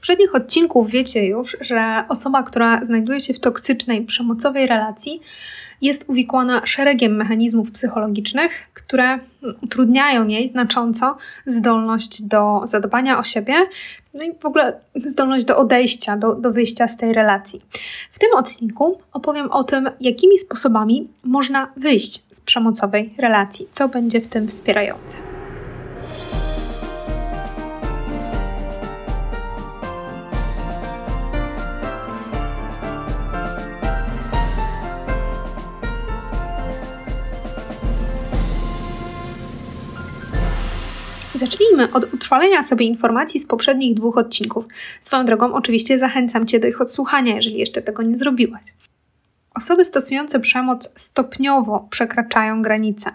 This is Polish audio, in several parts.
poprzednich odcinków wiecie już, że osoba, która znajduje się w toksycznej, przemocowej relacji, jest uwikłana szeregiem mechanizmów psychologicznych, które utrudniają jej znacząco zdolność do zadbania o siebie, no i w ogóle zdolność do odejścia, do, do wyjścia z tej relacji. W tym odcinku opowiem o tym, jakimi sposobami można wyjść z przemocowej relacji, co będzie w tym wspierające. Zacznijmy od utrwalenia sobie informacji z poprzednich dwóch odcinków. Swoją drogą, oczywiście zachęcam Cię do ich odsłuchania, jeżeli jeszcze tego nie zrobiłaś. Osoby stosujące przemoc stopniowo przekraczają granice.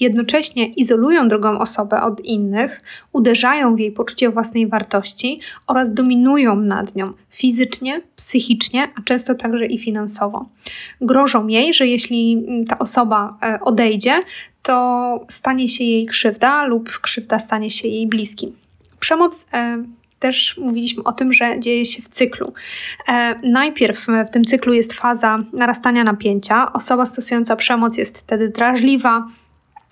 Jednocześnie izolują drugą osobę od innych, uderzają w jej poczucie własnej wartości oraz dominują nad nią fizycznie, psychicznie, a często także i finansowo. Grożą jej, że jeśli ta osoba e, odejdzie, to stanie się jej krzywda lub krzywda stanie się jej bliskim. Przemoc e, też mówiliśmy o tym, że dzieje się w cyklu. E, najpierw w tym cyklu jest faza narastania napięcia. Osoba stosująca przemoc jest wtedy drażliwa,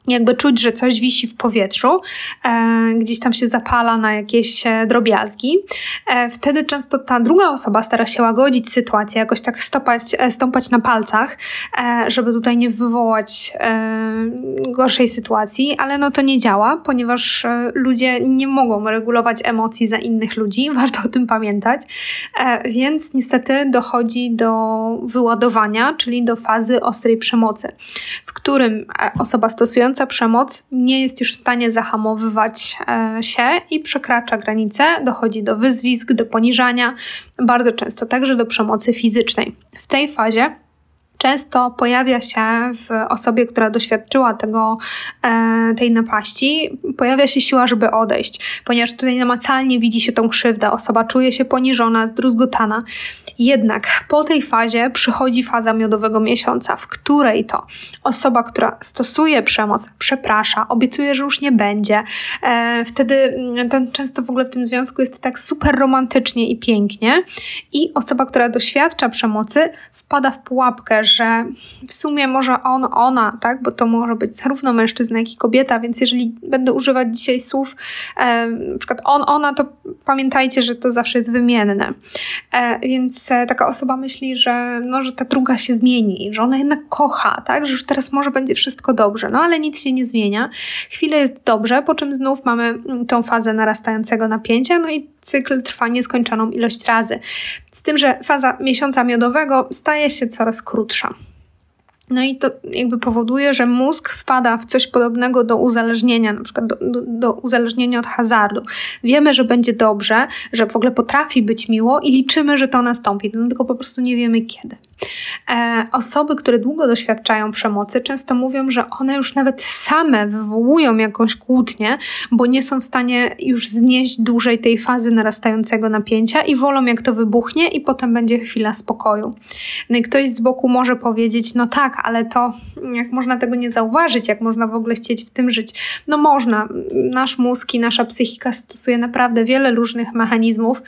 jakby czuć, że coś wisi w powietrzu, e, gdzieś tam się zapala na jakieś e, drobiazgi. E, wtedy często ta druga osoba stara się łagodzić sytuację, jakoś tak stopać, e, stąpać na palcach, e, żeby tutaj nie wywołać e, gorszej sytuacji, ale no to nie działa, ponieważ ludzie nie mogą regulować emocji za innych ludzi, warto o tym pamiętać, więc niestety dochodzi do wyładowania, czyli do fazy ostrej przemocy, w którym osoba stosująca przemoc nie jest już w stanie zahamowywać e, się i przekracza granice, dochodzi do wyzwisk, do poniżania, bardzo często także do przemocy fizycznej. W tej fazie często pojawia się w osobie, która doświadczyła tego, e, tej napaści, pojawia się siła, żeby odejść, ponieważ tutaj namacalnie widzi się tą krzywdę, osoba czuje się poniżona, zdruzgotana. Jednak po tej fazie przychodzi faza miodowego miesiąca, w której to osoba, która stosuje przemoc, przeprasza, obiecuje, że już nie będzie. E, wtedy mm, to często w ogóle w tym związku jest tak super romantycznie i pięknie. I osoba, która doświadcza przemocy, wpada w pułapkę, że w sumie może on, ona, tak, bo to może być zarówno mężczyzna, jak i kobieta, więc jeżeli będę używać dzisiaj słów, e, na przykład on, ona, to pamiętajcie, że to zawsze jest wymienne. E, więc e, taka osoba myśli, że, no, że ta druga się zmieni, że ona jednak kocha, tak, że już teraz może będzie wszystko dobrze, no ale nic się nie zmienia. Chwilę jest dobrze, po czym znów mamy mm, tą fazę narastającego napięcia, no i cykl trwa nieskończoną ilość razy. Z tym, że faza miesiąca miodowego staje się coraz krótsza. No i to jakby powoduje, że mózg wpada w coś podobnego do uzależnienia, na przykład do, do, do, uzależnienia od hazardu. Wiemy, że będzie dobrze, że w ogóle potrafi być miło i liczymy, że to nastąpi, no tylko po prostu nie wiemy kiedy. E, osoby, które długo doświadczają przemocy, często mówią, że one już nawet same wywołują jakąś kłótnię, bo nie są w stanie już znieść dłużej tej fazy narastającego napięcia i wolą, jak to wybuchnie, i potem będzie chwila spokoju. No i ktoś z boku może powiedzieć: No tak, ale to jak można tego nie zauważyć, jak można w ogóle chcieć w tym żyć? No można. Nasz mózg i nasza psychika stosuje naprawdę wiele różnych mechanizmów,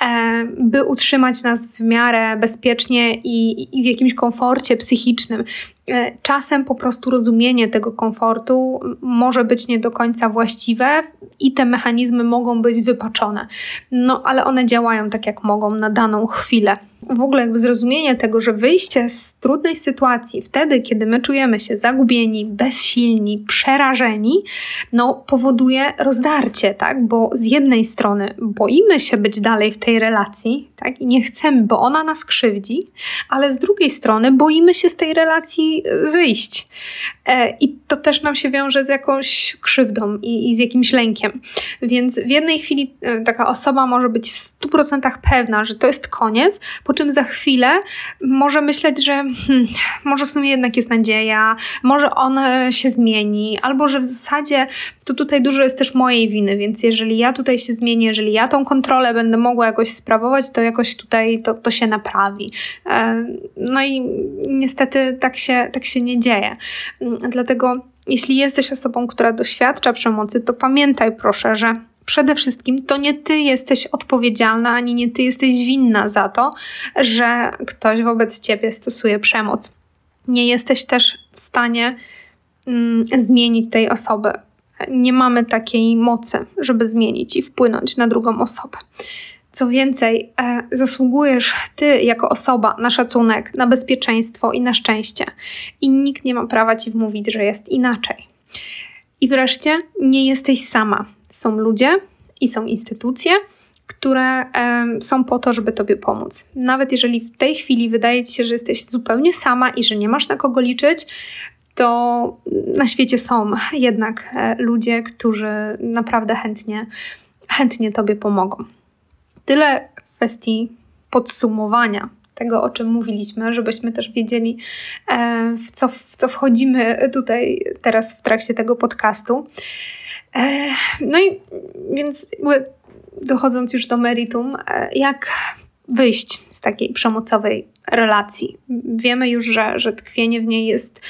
e, by utrzymać nas w miarę bezpiecznie i, i w jakimś komforcie psychicznym. E, czasem po prostu rozumienie tego komfortu może być nie do końca właściwe i te mechanizmy mogą być wypaczone. No, ale one działają tak, jak mogą na daną chwilę w ogóle jakby zrozumienie tego, że wyjście z trudnej sytuacji wtedy, kiedy my czujemy się zagubieni, bezsilni, przerażeni, no powoduje rozdarcie, tak? Bo z jednej strony boimy się być dalej w tej relacji, tak? I nie chcemy, bo ona nas krzywdzi, ale z drugiej strony boimy się z tej relacji wyjść. E, I to też nam się wiąże z jakąś krzywdą i, i z jakimś lękiem. Więc w jednej chwili e, taka osoba może być w 100% pewna, że to jest koniec, po czym za chwilę może myśleć, że hmm, może w sumie jednak jest nadzieja, może on e, się zmieni, albo że w zasadzie to tutaj dużo jest też mojej winy, więc jeżeli ja tutaj się zmienię, jeżeli ja tą kontrolę będę mogła jakoś sprawować, to jakoś tutaj to, to się naprawi. No i niestety tak się, tak się nie dzieje. Dlatego jeśli jesteś osobą, która doświadcza przemocy, to pamiętaj proszę, że przede wszystkim to nie ty jesteś odpowiedzialna, ani nie ty jesteś winna za to, że ktoś wobec ciebie stosuje przemoc. Nie jesteś też w stanie mm, zmienić tej osoby. Nie mamy takiej mocy, żeby zmienić i wpłynąć na drugą osobę. Co więcej, e, zasługujesz ty jako osoba na szacunek, na bezpieczeństwo i na szczęście. I nikt nie ma prawa ci wmówić, że jest inaczej. I wreszcie, nie jesteś sama. Są ludzie i są instytucje, które są po to, żeby tobie pomóc. Nawet jeżeli w tej chwili wydaje ci się, że jesteś zupełnie sama i że nie masz na kogo liczyć, to na świecie są jednak e, ludzie, którzy naprawdę chętnie, chętnie tobie pomogą. Tyle kwestii podsumowania tego, o czym mówiliśmy, żebyśmy też wiedzieli, e, w co, w co wchodzimy tutaj teraz w trakcie tego podcastu. E, no i więc dochodząc już do meritum, e, jak wyjść z takiej przemocowej relacji. Wiemy już, że, że tkwienie w niej jest,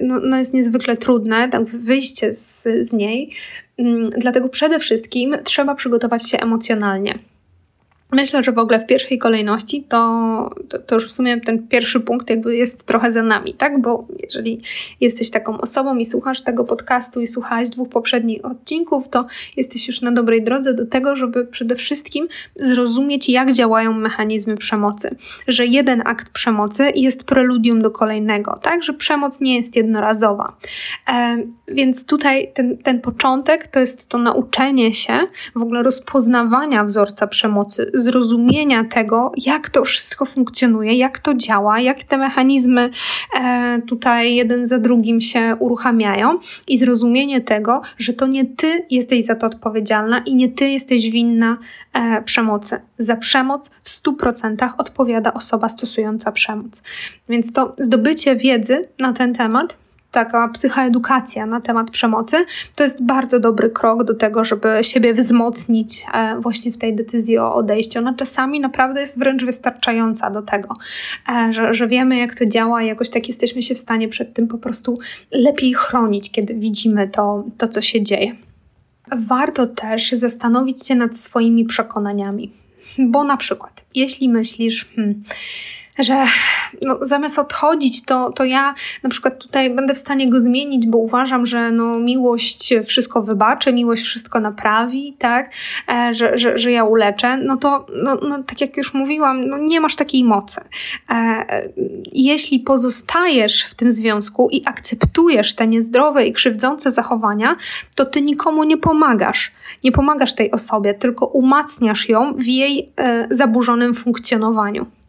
no, no jest niezwykle trudne, tak wyjście z, z niej. Mm, dlatego przede wszystkim trzeba przygotować się emocjonalnie. Myślę, że w ogóle w pierwszej kolejności to, to, to, już w sumie ten pierwszy punkt jakby jest trochę za nami, tak? Bo jeżeli jesteś taką osobą i słuchasz tego podcastu i słuchałeś dwóch poprzednich odcinków, to jesteś już na dobrej drodze do tego, żeby przede wszystkim zrozumieć, jak działają mechanizmy przemocy. Że jeden akt przemocy jest preludium do kolejnego, tak? Że przemoc nie jest jednorazowa. E, więc tutaj ten, ten początek to jest to nauczenie się, w ogóle rozpoznawania wzorca przemocy zrozumienia tego, jak to wszystko funkcjonuje, jak to działa, jak te mechanizmy e, tutaj jeden za drugim się uruchamiają i zrozumienie tego, że to nie ty jesteś za to odpowiedzialna i nie ty jesteś winna e, przemocy. Za przemoc w 100% odpowiada osoba stosująca przemoc. Więc to zdobycie wiedzy na ten temat taka psychoedukacja na temat przemocy, to jest bardzo dobry krok do tego, żeby siebie wzmocnić e, właśnie w tej decyzji o odejściu. Ona czasami naprawdę jest wręcz wystarczająca do tego, e, że, że wiemy, jak to działa i jakoś tak jesteśmy się w stanie przed tym po prostu lepiej chronić, kiedy widzimy to, to co się dzieje. Warto też zastanowić się nad swoimi przekonaniami. Bo na przykład, jeśli myślisz, hmm, że no, zamiast odchodzić, to, to ja na przykład tutaj będę w stanie go zmienić, bo uważam, że no, miłość wszystko wybaczy, miłość wszystko naprawi, tak, e, że, że, że ja uleczę, no to no, no, tak jak już mówiłam, no, nie masz takiej mocy. E, jeśli pozostajesz w tym związku i akceptujesz te niezdrowe i krzywdzące zachowania, to ty nikomu nie pomagasz. Nie pomagasz tej osobie, tylko umacniasz ją w jej e, zaburzonym funkcjonowaniu.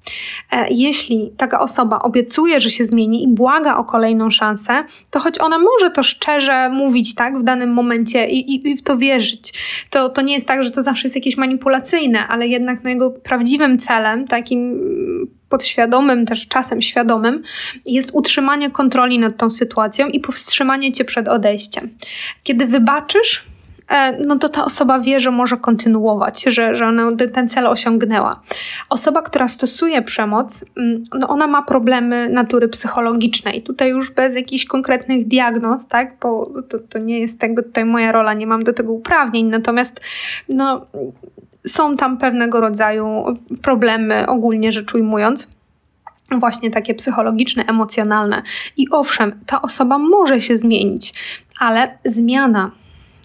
E, jeśli taka osoba obiecuje, że się zmieni i błaga o kolejną szansę, to choć ona może to szczerze mówić tak w danym momencie i, i, i w to wierzyć, to, to nie jest tak, że to zawsze jest jakieś manipulacyjne, ale jednak no, jego prawdziwym celem, takim podświadomym, też czasem świadomym, jest utrzymanie kontroli nad tą sytuacją i powstrzymanie cię przed odejściem. Kiedy wybaczysz, no to ta osoba wie, że może kontynuować, że, że ona ten cel osiągnęła. Osoba, która stosuje przemoc, mm, no ona ma problemy natury psychologicznej. Tutaj już bez jakichś konkretnych diagnoz, tak, bo to, to nie jest jakby tutaj moja rola, nie mam do tego uprawnień, natomiast no, są tam pewnego rodzaju problemy, ogólnie rzecz ujmując właśnie takie psychologiczne, emocjonalne. I owszem, ta osoba może się zmienić, ale zmiana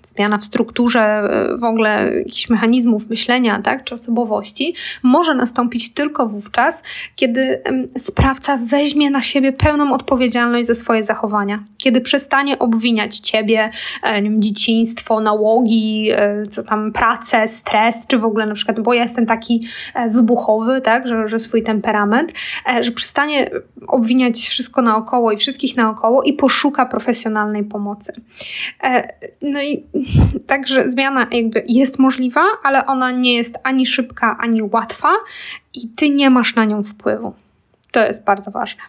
zmiana w strukturze e, w ogóle jakichś mechanizmów myślenia, tak, czy osobowości, może nastąpić tylko wówczas, kiedy sprawca weźmie na siebie pełną odpowiedzialność za swoje zachowania, kiedy przestanie obwiniać ciebie, e, wiem, dzieciństwo, nałogi, e, co tam, pracę, stres, czy w ogóle na przykład, bo ja jestem taki wybuchowy, tak, że, że swój temperament, że przestanie obwiniać wszystko naokoło i wszystkich naokoło i poszuka profesjonalnej pomocy. No i Także zmiana jakby jest możliwa, ale ona nie jest ani szybka, ani łatwa i ty nie masz na nią wpływu. To jest bardzo ważne.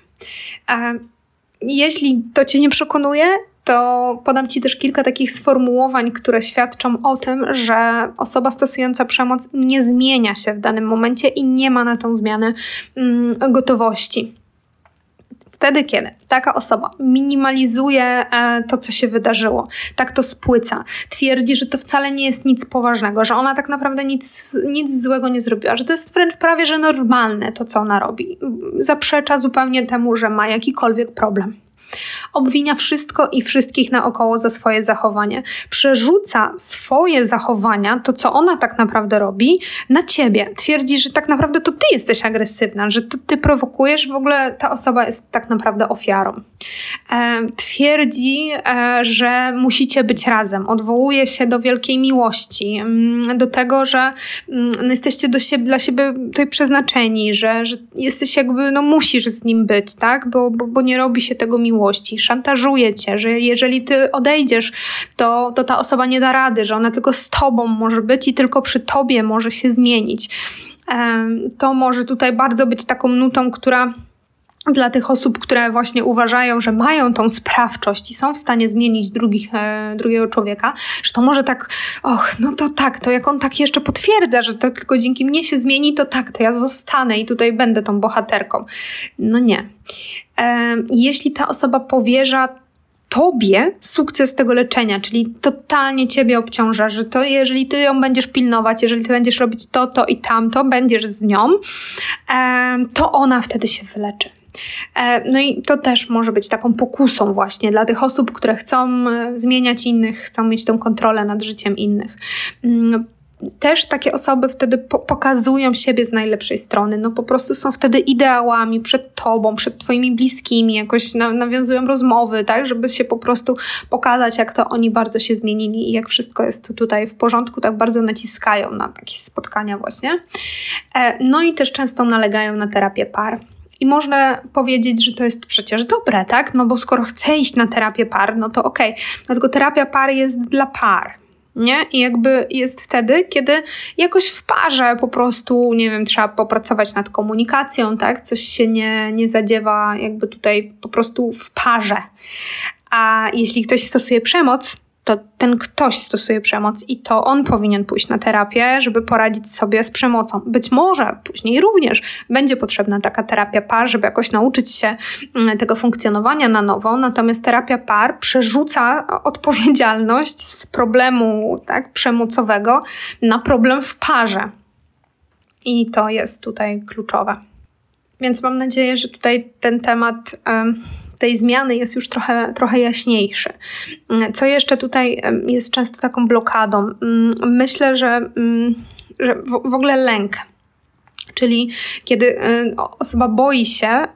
Jeśli to cię nie przekonuje, to podam Ci też kilka takich sformułowań, które świadczą o tym, że osoba stosująca przemoc nie zmienia się w danym momencie i nie ma na tą zmianę mm, gotowości. Wtedy, kiedy taka osoba minimalizuje e, to, co się wydarzyło, tak to spłyca, twierdzi, że to wcale nie jest nic poważnego, że ona tak naprawdę nic, nic złego nie zrobiła, że to jest wręcz prawie że normalne to, co ona robi, zaprzecza zupełnie temu, że ma jakikolwiek problem obwinia wszystko i wszystkich naokoło za swoje zachowanie. Przerzuca swoje zachowania, to co ona tak naprawdę robi, na ciebie. Twierdzi, że tak naprawdę to ty jesteś agresywna, że to ty prowokujesz, w ogóle ta osoba jest tak naprawdę ofiarą. E, twierdzi, e, że musicie być razem. Odwołuje się do wielkiej miłości, mm, do tego, że mm, jesteście do siebie, dla siebie tutaj przeznaczeni, że, że jesteś jakby, no musisz z nim być, tak? Bo, bo, bo nie robi się tego miłości szantażuje cię, że jeżeli ty odejdziesz, to, to ta osoba nie da rady, że ona tylko z tobą może być i tylko przy tobie może się zmienić. To może tutaj bardzo być taką nutą, która dla tych osób, które właśnie uważają, że mają tą sprawczość i są w stanie zmienić drugich, e, drugiego człowieka, że to może tak, och, no to tak, to jak on tak jeszcze potwierdza, że to tylko dzięki mnie się zmieni, to tak, to ja zostanę i tutaj będę tą bohaterką. No nie. E, jeśli ta osoba powierza tobie sukces tego leczenia, czyli totalnie ciebie obciąża, że to jeżeli ty ją będziesz pilnować, jeżeli ty będziesz robić to, to i tamto, będziesz z nią, e, to ona wtedy się wyleczy. E, no i to też może być taką pokusą właśnie dla tych osób, które chcą e, zmieniać innych, chcą mieć tą kontrolę nad życiem innych mm, też takie osoby wtedy po pokazują siebie z najlepszej strony. No po prostu są wtedy ideałami przed tobą, przed twoimi bliskimi, jakoś na nawiązują rozmowy, tak, żeby się po prostu pokazać, jak to oni bardzo się zmienili i jak wszystko jest tutaj w porządku, tak bardzo naciskają na takie spotkania właśnie. E, no i też często nalegają na terapię par. I można powiedzieć, że to jest przecież dobre, tak? No bo skoro chcę iść na terapię par, no to okej. Okay. No tylko terapia par jest dla par. Nie? I jakby jest wtedy, kiedy jakoś w parze po prostu, nie wiem, trzeba popracować nad komunikacją, tak? Coś się nie, nie zadziewa jakby tutaj po prostu w parze. A jeśli ktoś stosuje przemoc, to ten ktoś stosuje przemoc i to on powinien pójść na terapię, żeby poradzić sobie z przemocą. Być może później również będzie potrzebna taka terapia par, żeby jakoś nauczyć się mm, tego funkcjonowania na nowo, natomiast terapia par przerzuca odpowiedzialność z problemu tak, przemocowego na problem w parze. I to jest tutaj kluczowe. Więc mam nadzieję, że tutaj ten temat. Tej zmiany jest już trochę, trochę jaśniejszy. Co jeszcze tutaj jest często taką blokadą? Mm, myślę, że, mm, że w, w ogóle lęk. Czyli kiedy y, osoba boi się e,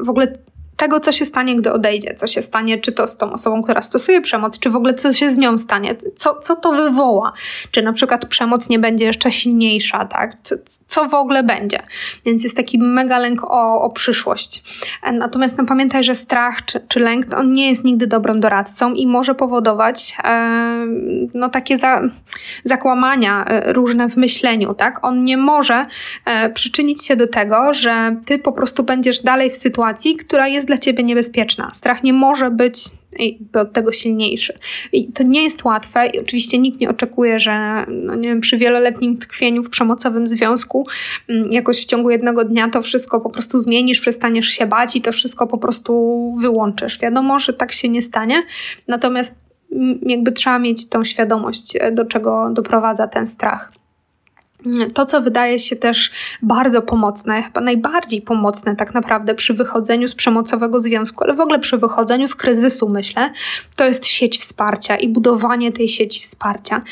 w ogóle tego, co się stanie, gdy odejdzie, co się stanie, czy to z tą osobą, która stosuje przemoc, czy w ogóle co się z nią stanie, co, co to wywoła, czy na przykład przemoc nie będzie jeszcze silniejsza, tak? Co, co w ogóle będzie. Więc jest taki mega lęk o, o przyszłość. Natomiast no, pamiętaj, że strach czy, czy lęk, on nie jest nigdy dobrym doradcą i może powodować e, no, takie za, zakłamania e, różne w myśleniu, tak? On nie może e, przyczynić się do tego, że ty po prostu będziesz dalej w sytuacji, która jest dla ciebie niebezpieczna. Strach nie może być od tego silniejszy. I to nie jest łatwe i oczywiście nikt nie oczekuje, że no nie wiem, przy wieloletnim tkwieniu w przemocowym związku mm, jakoś w ciągu jednego dnia to wszystko po prostu zmienisz, przestaniesz się bać i to wszystko po prostu wyłączysz. Wiadomo, że tak się nie stanie, natomiast mm, jakby trzeba mieć tą świadomość, do czego doprowadza ten strach. To, co wydaje się też bardzo pomocne, chyba najbardziej pomocne tak naprawdę przy wychodzeniu z przemocowego związku, ale w ogóle przy wychodzeniu z kryzysu, myślę, to jest sieć wsparcia i budowanie tej sieci wsparcia.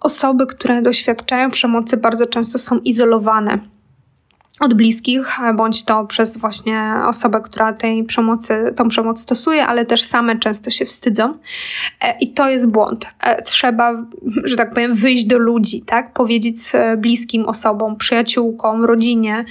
Osoby, które doświadczają przemocy, bardzo często są izolowane od bliskich, bądź to przez właśnie osobę, która tej przemocy, tą przemoc stosuje, ale też same często się wstydzą. E, I to jest błąd. E, trzeba, że tak powiem, wyjść do ludzi, tak? Powiedzieć bliskim osobom, przyjaciółkom, rodzinie,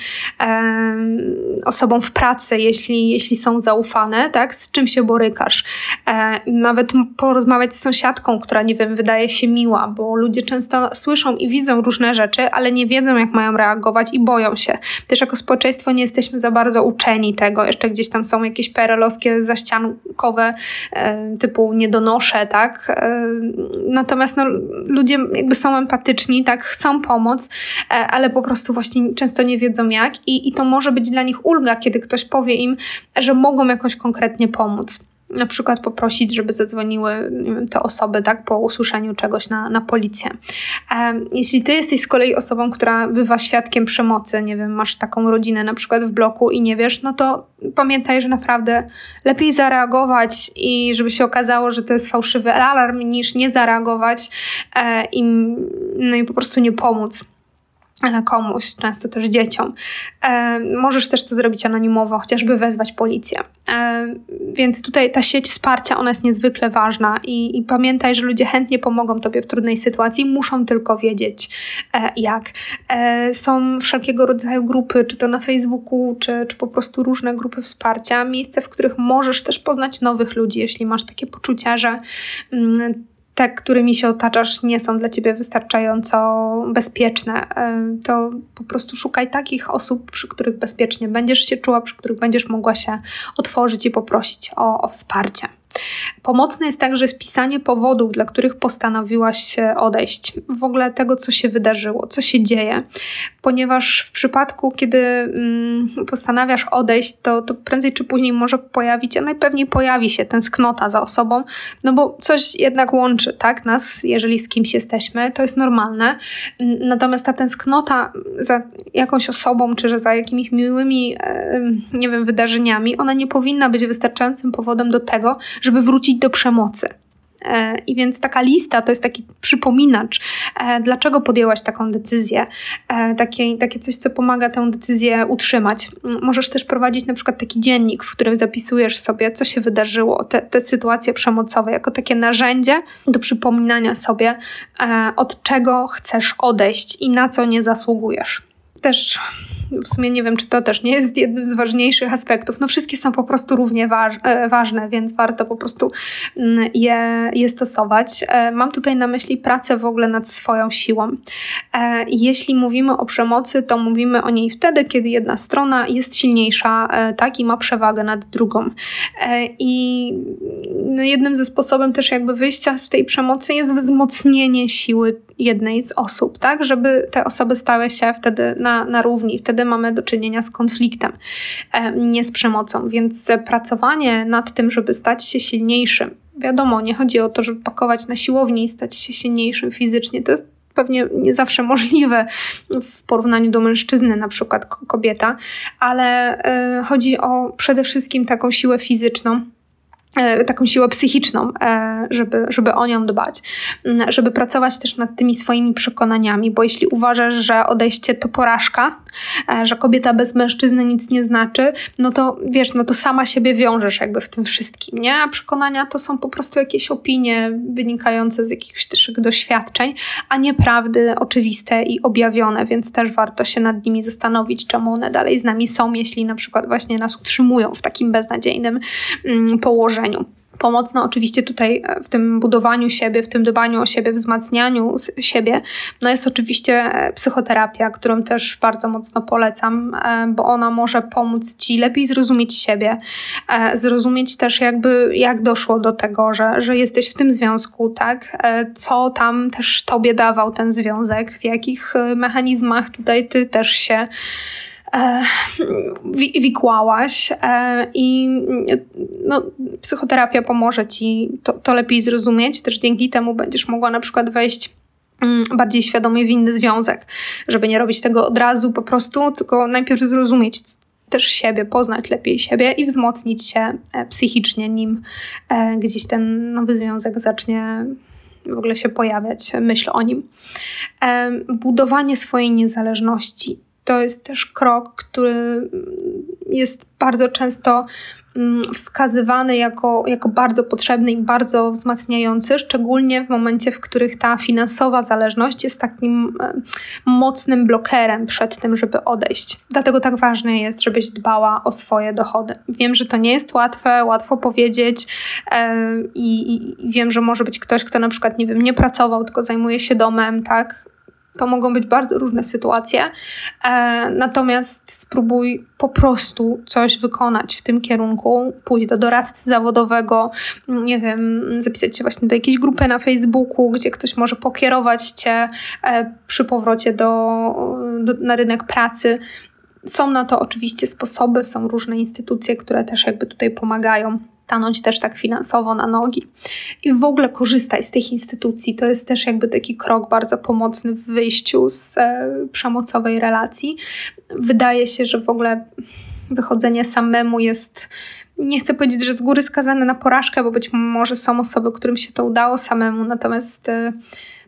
osobom w pracy, jeśli, jeśli są zaufane, tak? Z czym się borykasz. E, nawet porozmawiać z sąsiadką, która, nie wiem, wydaje się miła, bo ludzie często słyszą i widzą różne rzeczy, ale nie wiedzą, jak mają reagować i boją się też jako społeczeństwo nie jesteśmy za bardzo uczeni tego. Jeszcze gdzieś tam są jakieś perelowskie zaściankowe e, typu nie donoszę, tak? E, natomiast no, ludzie jakby są empatyczni, tak? Chcą pomóc, e, ale po prostu właśnie często nie wiedzą jak i, i to może być dla nich ulga, kiedy ktoś powie im, że mogą jakoś konkretnie pomóc na przykład poprosić, żeby zadzwoniły te osoby, tak, po usłyszeniu czegoś na, na policję. jeśli ty jesteś z kolei osobą, która bywa świadkiem przemocy, nie wiem, masz taką rodzinę na przykład w bloku i nie wiesz, no to pamiętaj, że naprawdę lepiej zareagować i żeby się okazało, że to jest fałszywy alarm, niż nie zareagować e, i, no i po prostu nie pomóc. E, komuś, często też dzieciom. E, możesz też to zrobić anonimowo, chociażby wezwać policję. E, więc tutaj ta sieć wsparcia, ona jest niezwykle ważna i, i pamiętaj, że ludzie chętnie pomogą Tobie w trudnej sytuacji, muszą tylko wiedzieć jak. Są wszelkiego rodzaju grupy, czy to na Facebooku, czy, czy po prostu różne grupy wsparcia, miejsce, w których możesz też poznać nowych ludzi, jeśli masz takie poczucie, że mm, te, którymi się otaczasz, nie są dla ciebie wystarczająco bezpieczne, e, to po prostu szukaj takich osób, przy których bezpiecznie będziesz się czuła, przy których będziesz mogła się otworzyć i poprosić o, o wsparcie. Pomocne jest także spisanie powodów, dla których postanowiłaś odejść, w ogóle tego, co się wydarzyło, co się dzieje, ponieważ w przypadku, kiedy mm, postanawiasz odejść, to, to prędzej czy później może pojawić, a najpewniej pojawi się tęsknota za osobą, no bo coś jednak łączy, tak, nas, jeżeli z kimś jesteśmy, to jest normalne. Natomiast ta tęsknota za jakąś osobą, czy że za jakimiś miłymi, nie wiem, wydarzeniami, ona nie powinna być wystarczającym powodem do tego, żeby wrócić do przemocy. E, I więc taka lista to jest taki przypominacz, e, dlaczego podjęłaś taką decyzję, e, takie, takie coś, co pomaga tę decyzję utrzymać. Możesz też prowadzić na przykład taki dziennik, w którym zapisujesz sobie, co się wydarzyło, te, te sytuacje przemocowe, jako takie narzędzie do przypominania sobie, od czego chcesz odejść i na co nie zasługujesz. Też w sumie nie wiem, czy to też nie jest jednym z ważniejszych aspektów. No wszystkie są po prostu równie e, ważne, więc warto po prostu mm, je, je stosować. E, mam tutaj na myśli pracę w ogóle nad swoją siłą. E, jeśli mówimy o przemocy, to mówimy o niej wtedy, kiedy jedna strona jest silniejsza, tak, i ma przewagę nad drugą. I no jednym ze sposobem też jakby wyjścia z tej przemocy jest wzmocnienie siły jednej z osób, tak, żeby te osoby stały się wtedy na, na równi. Wtedy mamy do czynienia z konfliktem, nie z przemocą. Więc pracowanie nad tym, żeby stać się silniejszym, wiadomo, nie chodzi o to, żeby pakować na siłowni i stać się silniejszym fizycznie. To jest pewnie nie zawsze możliwe w porównaniu do mężczyzny, na przykład kobieta, ale e, chodzi o przede wszystkim taką siłę fizyczną taką siłę psychiczną, e, żeby, żeby o nią dbać, mm, żeby pracować też nad tymi swoimi przekonaniami, bo jeśli uważasz, że odejście to porażka, e, że kobieta bez mężczyzny nic nie znaczy, no to wiesz, no to sama siebie wiążesz jakby w tym wszystkim, nie? A przekonania to są po prostu jakieś opinie wynikające z jakichś też doświadczeń, a nie prawdy oczywiste i objawione, więc też warto się nad nimi zastanowić, czemu one dalej z nami są, jeśli na przykład właśnie nas utrzymują w takim beznadziejnym mm, położeniu. Pomocna oczywiście tutaj e, w tym budowaniu siebie, w tym dbaniu o siebie, wzmacnianiu siebie, no jest oczywiście e, psychoterapia, którą też bardzo mocno polecam, e, bo ona może pomóc Ci lepiej zrozumieć siebie, zrozumieć też jakby jak doszło do tego, że, że jesteś w tym związku, tak, co tam też Tobie dawał ten związek, w jakich mechanizmach tutaj Ty też się wikłałaś e, i no, psychoterapia pomoże ci to, to lepiej zrozumieć. Też dzięki temu będziesz mogła na przykład wejść mm, bardziej świadomie w inny związek, żeby nie robić tego od razu po prostu, tylko najpierw zrozumieć też siebie, poznać lepiej siebie i wzmocnić się e, psychicznie, nim e, gdzieś ten nowy związek zacznie w ogóle się pojawiać, myśl o nim. Budowanie swojej niezależności to jest też krok, który jest bardzo często mm, wskazywany jako, jako bardzo potrzebny i bardzo wzmacniający, szczególnie w momencie, w których ta finansowa zależność jest takim e, mocnym blokerem przed tym, żeby odejść. Dlatego tak ważne jest, żebyś dbała o swoje dochody. Wiem, że to nie jest łatwe, łatwo powiedzieć e, i, i wiem, że może być ktoś, kto na przykład, nie wiem, nie pracował, tylko zajmuje się domem, tak? To mogą być bardzo różne sytuacje, e, natomiast spróbuj po prostu coś wykonać w tym kierunku, pójść do doradcy zawodowego, nie wiem, zapisać się właśnie do jakiejś grupy na Facebooku, gdzie ktoś może pokierować cię e, przy powrocie do, do, na rynek pracy. Są na to oczywiście sposoby, są różne instytucje, które też jakby tutaj pomagają stanąć też tak finansowo na nogi. I w ogóle korzystaj z tych instytucji. To jest też jakby taki krok bardzo pomocny w wyjściu z e, przemocowej relacji. Wydaje się, że w ogóle wychodzenie samemu jest nie chcę powiedzieć, że z góry skazane na porażkę, bo być może są osoby, którym się to udało samemu, natomiast e,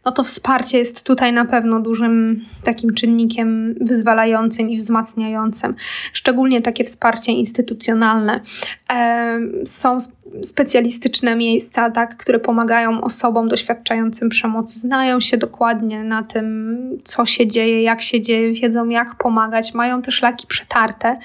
no to wsparcie jest tutaj na pewno dużym takim czynnikiem wyzwalającym i wzmacniającym. Szczególnie takie wsparcie instytucjonalne. Są specjalistyczne miejsca, tak, które pomagają osobom doświadczającym przemocy, znają się dokładnie na tym, co się dzieje, jak się dzieje, wiedzą jak pomagać, mają też laki przetarte,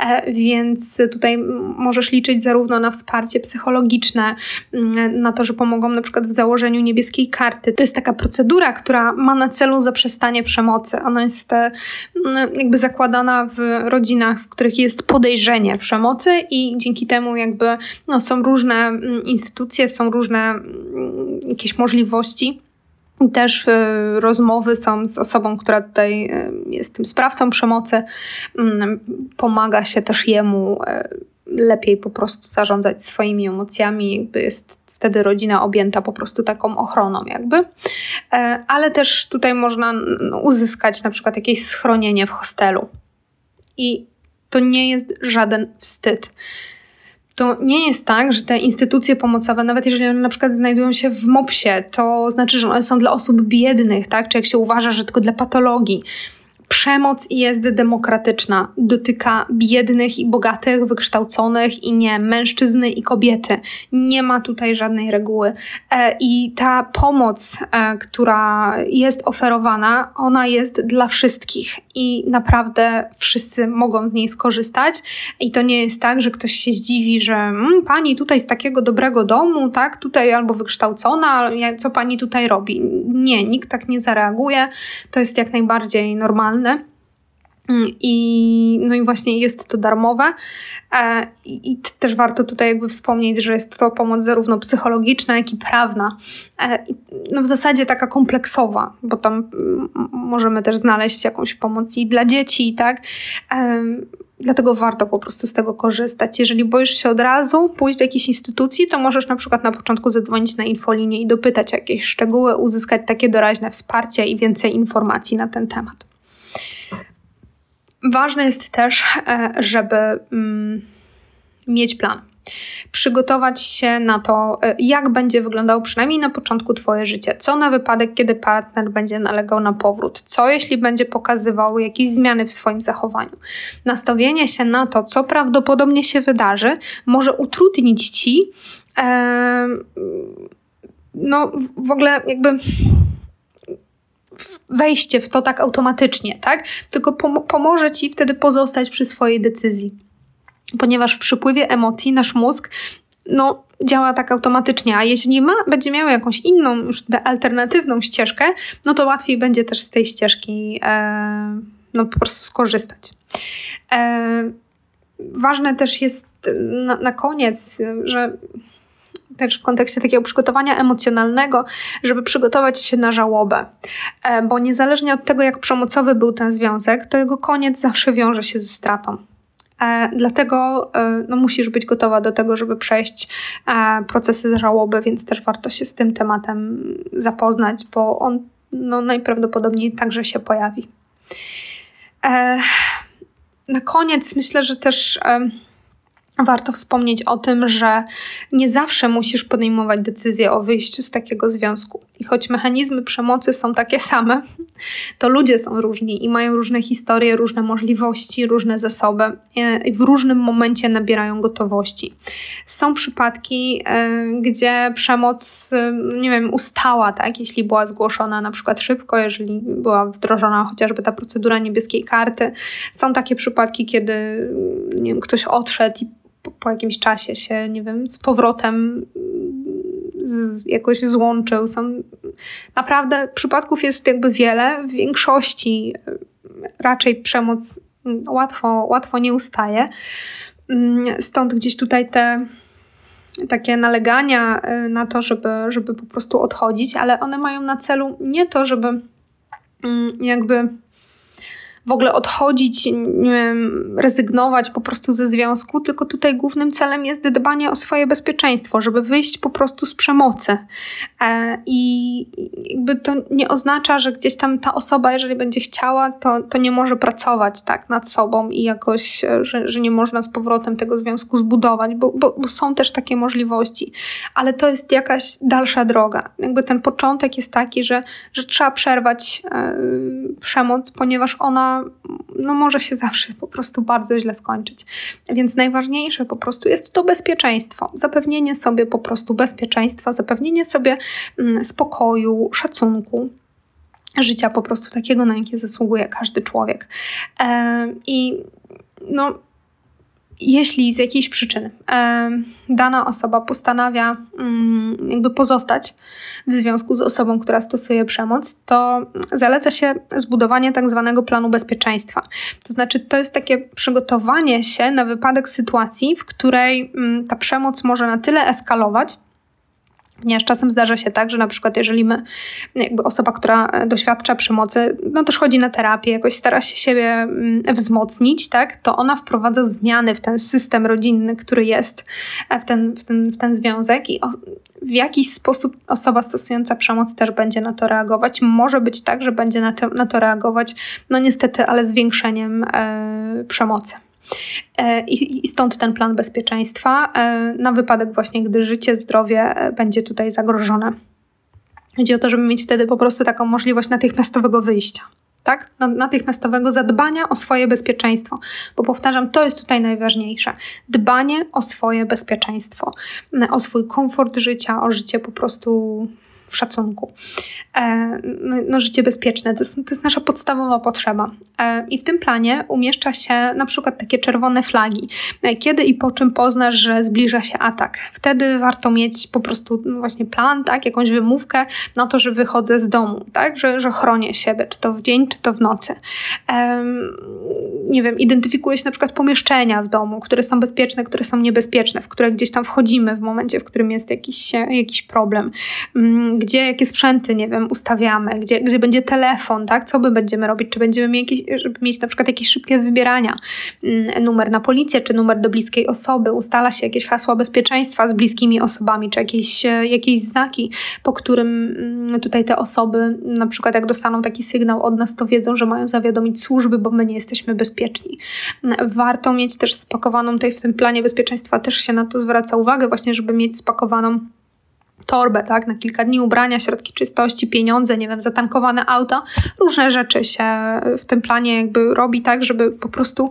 e, więc tutaj możesz liczyć zarówno na wsparcie psychologiczne, mm, na to, że pomogą na przykład w założeniu niebieskiej karty. To jest taka procedura, która ma na celu zaprzestanie przemocy. Ona jest e, jakby zakładana w rodzinach, w których jest podejrzenie przemocy i dzięki temu jakby no, są różne mm, instytucje, są różne mm, jakieś możliwości. Też y, rozmowy są z osobą, która tutaj y, jest tym sprawcą przemocy. Mm, pomaga się też jemu y, lepiej po prostu zarządzać swoimi emocjami, jakby jest wtedy rodzina objęta po prostu taką ochroną, jakby. E, ale też tutaj można uzyskać na przykład jakieś schronienie w hostelu. I to nie jest żaden wstyd to nie jest tak, że te instytucje pomocowe, nawet jeżeli one na przykład znajdują się w MOPS-ie, to znaczy, że one są dla osób biednych, tak? Czy jak się uważa, że tylko dla patologii. Przemoc jest demokratyczna, dotyka biednych i bogatych, wykształconych i nie, mężczyzny i kobiety. Nie ma tutaj żadnej reguły. E, I ta pomoc, e, która jest oferowana, ona jest dla wszystkich i naprawdę wszyscy mogą z niej skorzystać. I to nie jest tak, że ktoś się zdziwi, że mmm, pani tutaj z takiego dobrego domu, tak, tutaj albo wykształcona, co pani tutaj robi. Nie, nikt tak nie zareaguje. To jest jak najbardziej normalne Mm, I, no i właśnie jest to darmowe. E, I, I, też warto tutaj jakby wspomnieć, że jest to pomoc zarówno psychologiczna, jak i prawna. E, no w zasadzie taka kompleksowa, bo tam mm, możemy też znaleźć jakąś pomoc i dla dzieci, tak? E, dlatego warto po prostu z tego korzystać. Jeżeli boisz się od razu pójść do jakiejś instytucji, to możesz na przykład na początku zadzwonić na infolinię i dopytać jakieś szczegóły, uzyskać takie doraźne wsparcie i więcej informacji na ten temat. Ważne jest też, e, żeby mm, mieć plan. Przygotować się na to, e, jak będzie wyglądało przynajmniej na początku Twoje życie. Co na wypadek, kiedy partner będzie nalegał na powrót? Co jeśli będzie pokazywał jakieś zmiany w swoim zachowaniu? Nastawienie się na to, co prawdopodobnie się wydarzy, może utrudnić Ci. E, no, w ogóle jakby wejście w to tak automatycznie, tak? Tylko pom pomoże ci wtedy pozostać przy swojej decyzji. Ponieważ w przypływie emocji nasz mózg no, działa tak automatycznie, a jeśli ma, będzie miał jakąś inną, już alternatywną ścieżkę, no to łatwiej będzie też z tej ścieżki e, no, po prostu skorzystać. E, ważne też jest na, na koniec, że też w kontekście takiego przygotowania emocjonalnego, żeby przygotować się na żałobę. E, bo niezależnie od tego, jak przemocowy był ten związek, to jego koniec zawsze wiąże się ze stratą. E, dlatego e, no, musisz być gotowa do tego, żeby przejść procesy żałoby, więc też warto się z tym tematem zapoznać, bo on no, najprawdopodobniej także się pojawi. Na koniec myślę, że też Warto wspomnieć o tym, że nie zawsze musisz podejmować decyzję o wyjściu z takiego związku. I choć mechanizmy przemocy są takie same, to ludzie są różni i mają różne historie, różne możliwości, różne zasoby i w różnym momencie nabierają gotowości. Są przypadki, e, gdzie przemoc, e, nie wiem, ustała, tak, jeśli była zgłoszona na przykład szybko, jeżeli była wdrożona chociażby ta procedura niebieskiej karty. Są takie przypadki, kiedy nie wiem, ktoś odszedł i po, po jakimś czasie się, nie wiem, z powrotem z, jakoś złączył. Są naprawdę przypadków jest jakby wiele. W większości raczej przemoc łatwo, łatwo nie ustaje. Mm, stąd gdzieś tutaj te takie nalegania y, na to, żeby, żeby po prostu odchodzić, ale one mają na celu nie to, żeby mm, jakby w ogóle odchodzić, wiem, rezygnować po prostu ze związku, tylko tutaj głównym celem jest dbanie o swoje bezpieczeństwo, żeby wyjść po prostu z przemocy. E, I jakby to nie oznacza, że gdzieś tam ta osoba, jeżeli będzie chciała, to, to nie może pracować tak nad sobą i jakoś, e, że, że nie można z powrotem tego związku zbudować, bo, bo, bo są też takie możliwości, ale to jest jakaś dalsza droga. Jakby ten początek jest taki, że, że trzeba przerwać e, przemoc, ponieważ ona no może się zawsze po prostu bardzo źle skończyć. Więc najważniejsze po prostu jest to bezpieczeństwo. Zapewnienie sobie po prostu bezpieczeństwa, zapewnienie sobie mm, spokoju, szacunku życia po prostu takiego, na jakie zasługuje każdy człowiek. I no, jeśli z jakiejś przyczyny dana osoba postanawia mm, jakby pozostać w związku z osobą, która stosuje przemoc, to zaleca się zbudowanie tak zwanego planu bezpieczeństwa. To znaczy, to jest takie przygotowanie się na wypadek sytuacji, w której mm, ta przemoc może na tyle eskalować, Ponieważ czasem zdarza się tak, że na przykład jeżeli my, jakby osoba, która e, doświadcza przemocy, no też chodzi na terapię, jakoś stara się siebie mm, wzmocnić, tak, to ona wprowadza zmiany w ten system rodzinny, który jest e, w ten, w ten, w ten związek i w jakiś sposób osoba stosująca przemoc też będzie na to reagować. Może być tak, że będzie na to, na to reagować, no niestety, ale zwiększeniem e, przemocy. E, I stąd ten plan bezpieczeństwa e, na wypadek właśnie, gdy życie, zdrowie e, będzie tutaj zagrożone. Chodzi o to, żeby mieć wtedy po prostu taką możliwość natychmiastowego wyjścia. Tak? Natychmiastowego zadbania o swoje bezpieczeństwo. Bo powtarzam, to jest tutaj najważniejsze. Dbanie o swoje bezpieczeństwo, o swój komfort życia, o życie po prostu w szacunku. E, no, no, życie bezpieczne to jest, to jest nasza podstawowa potrzeba. E, I w tym planie umieszcza się na przykład takie czerwone flagi. E, kiedy i po czym poznasz, że zbliża się atak? Wtedy warto mieć po prostu no właśnie plan, tak, jakąś wymówkę na to, że wychodzę z domu, tak, że, że chronię siebie, czy to w dzień, czy to w nocy. Nie wiem, identyfikuje się na przykład pomieszczenia w domu, które są bezpieczne, które są niebezpieczne, w które gdzieś tam wchodzimy w momencie, w którym jest jakiś, jakiś problem mm, gdzie jakie sprzęty, nie wiem, ustawiamy, gdzie, gdzie będzie telefon, tak? Co my będziemy robić? Czy będziemy mieć, żeby mieć na przykład jakieś szybkie wybierania, mm, numer na policję, czy numer do bliskiej osoby, ustala się jakieś hasła bezpieczeństwa z bliskimi osobami, czy jakieś, e, jakieś znaki, po którym mm, tutaj te osoby, na przykład jak dostaną taki sygnał od nas, to wiedzą, że mają zawiadomić służby, bo my nie jesteśmy bezpieczni. Warto mieć też spakowaną tutaj w tym planie bezpieczeństwa, też się na to zwraca uwagę, właśnie, żeby mieć spakowaną torbę, tak, na kilka dni ubrania, środki czystości, pieniądze, nie wiem, zatankowane auto, różne rzeczy się w tym planie jakby robi tak, żeby po prostu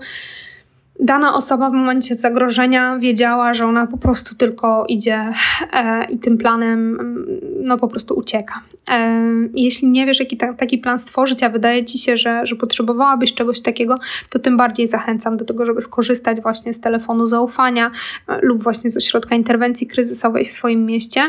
dana osoba w momencie zagrożenia wiedziała, że ona po prostu tylko idzie e, i tym planem mm, no po prostu ucieka. E, jeśli nie wiesz, jaki ta, taki plan stworzyć, a wydaje ci się, że, że potrzebowałabyś czegoś takiego, to tym bardziej zachęcam do tego, żeby skorzystać właśnie z telefonu zaufania e, lub właśnie z ośrodka interwencji kryzysowej w swoim mieście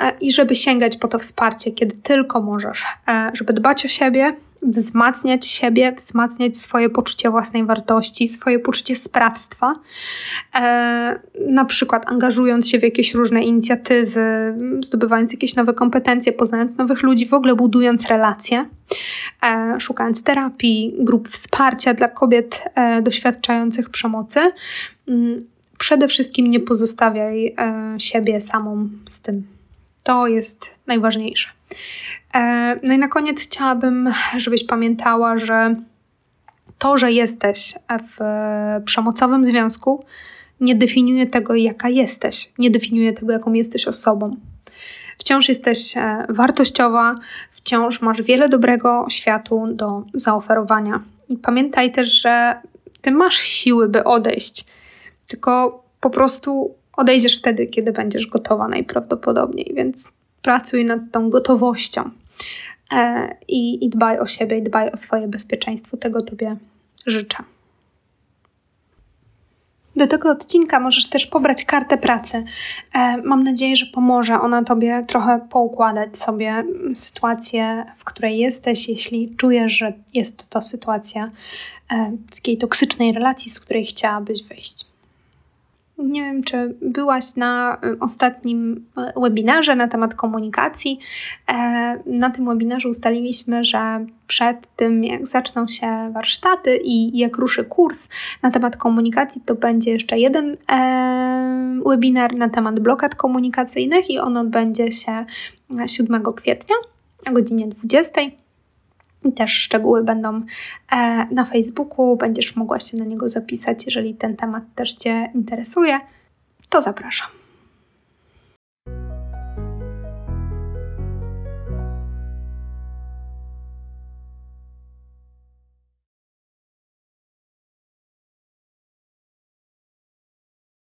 e, i żeby sięgać po to wsparcie, kiedy tylko możesz, e, żeby dbać o siebie, wzmacniać siebie, wzmacniać swoje poczucie własnej wartości, swoje poczucie sprawstwa, e, na przykład angażując się w jakieś różne inicjatywy, zdobywając jakieś nowe kompetencje, poznając nowych ludzi, w ogóle budując relacje, e, szukając terapii, grup wsparcia dla kobiet e, doświadczających przemocy. Mm, przede wszystkim nie pozostawiaj e, siebie samą z tym. To jest najważniejsze. E, no i na koniec chciałabym, żebyś pamiętała, że to, że jesteś w przemocowym związku, nie definiuje tego, jaka jesteś, nie definiuje tego, jaką jesteś osobą. Wciąż jesteś e, wartościowa, wciąż masz wiele dobrego światu do zaoferowania. I pamiętaj też, że ty masz siły, by odejść, tylko po prostu odejdziesz wtedy, kiedy będziesz gotowa najprawdopodobniej, więc pracuj nad tą gotowością e, i, i dbaj o siebie, i dbaj o swoje bezpieczeństwo. Tego Tobie życzę. Do tego odcinka możesz też pobrać kartę pracy. E, mam nadzieję, że pomoże ona Tobie trochę poukładać sobie sytuację, w której jesteś, jeśli czujesz, że jest to sytuacja e, takiej toksycznej relacji, z której chciałabyś wyjść. Nie wiem, czy byłaś na y, ostatnim y, webinarze na temat komunikacji. E, na tym webinarze ustaliliśmy, że przed tym, jak zaczną się warsztaty i jak ruszy kurs na temat komunikacji, to będzie jeszcze jeden e, webinar na temat blokad komunikacyjnych i on odbędzie się 7 kwietnia o godzinie 20. I też szczegóły będą e, na Facebooku, będziesz mogła się na niego zapisać, jeżeli ten temat też Cię interesuje. To zapraszam.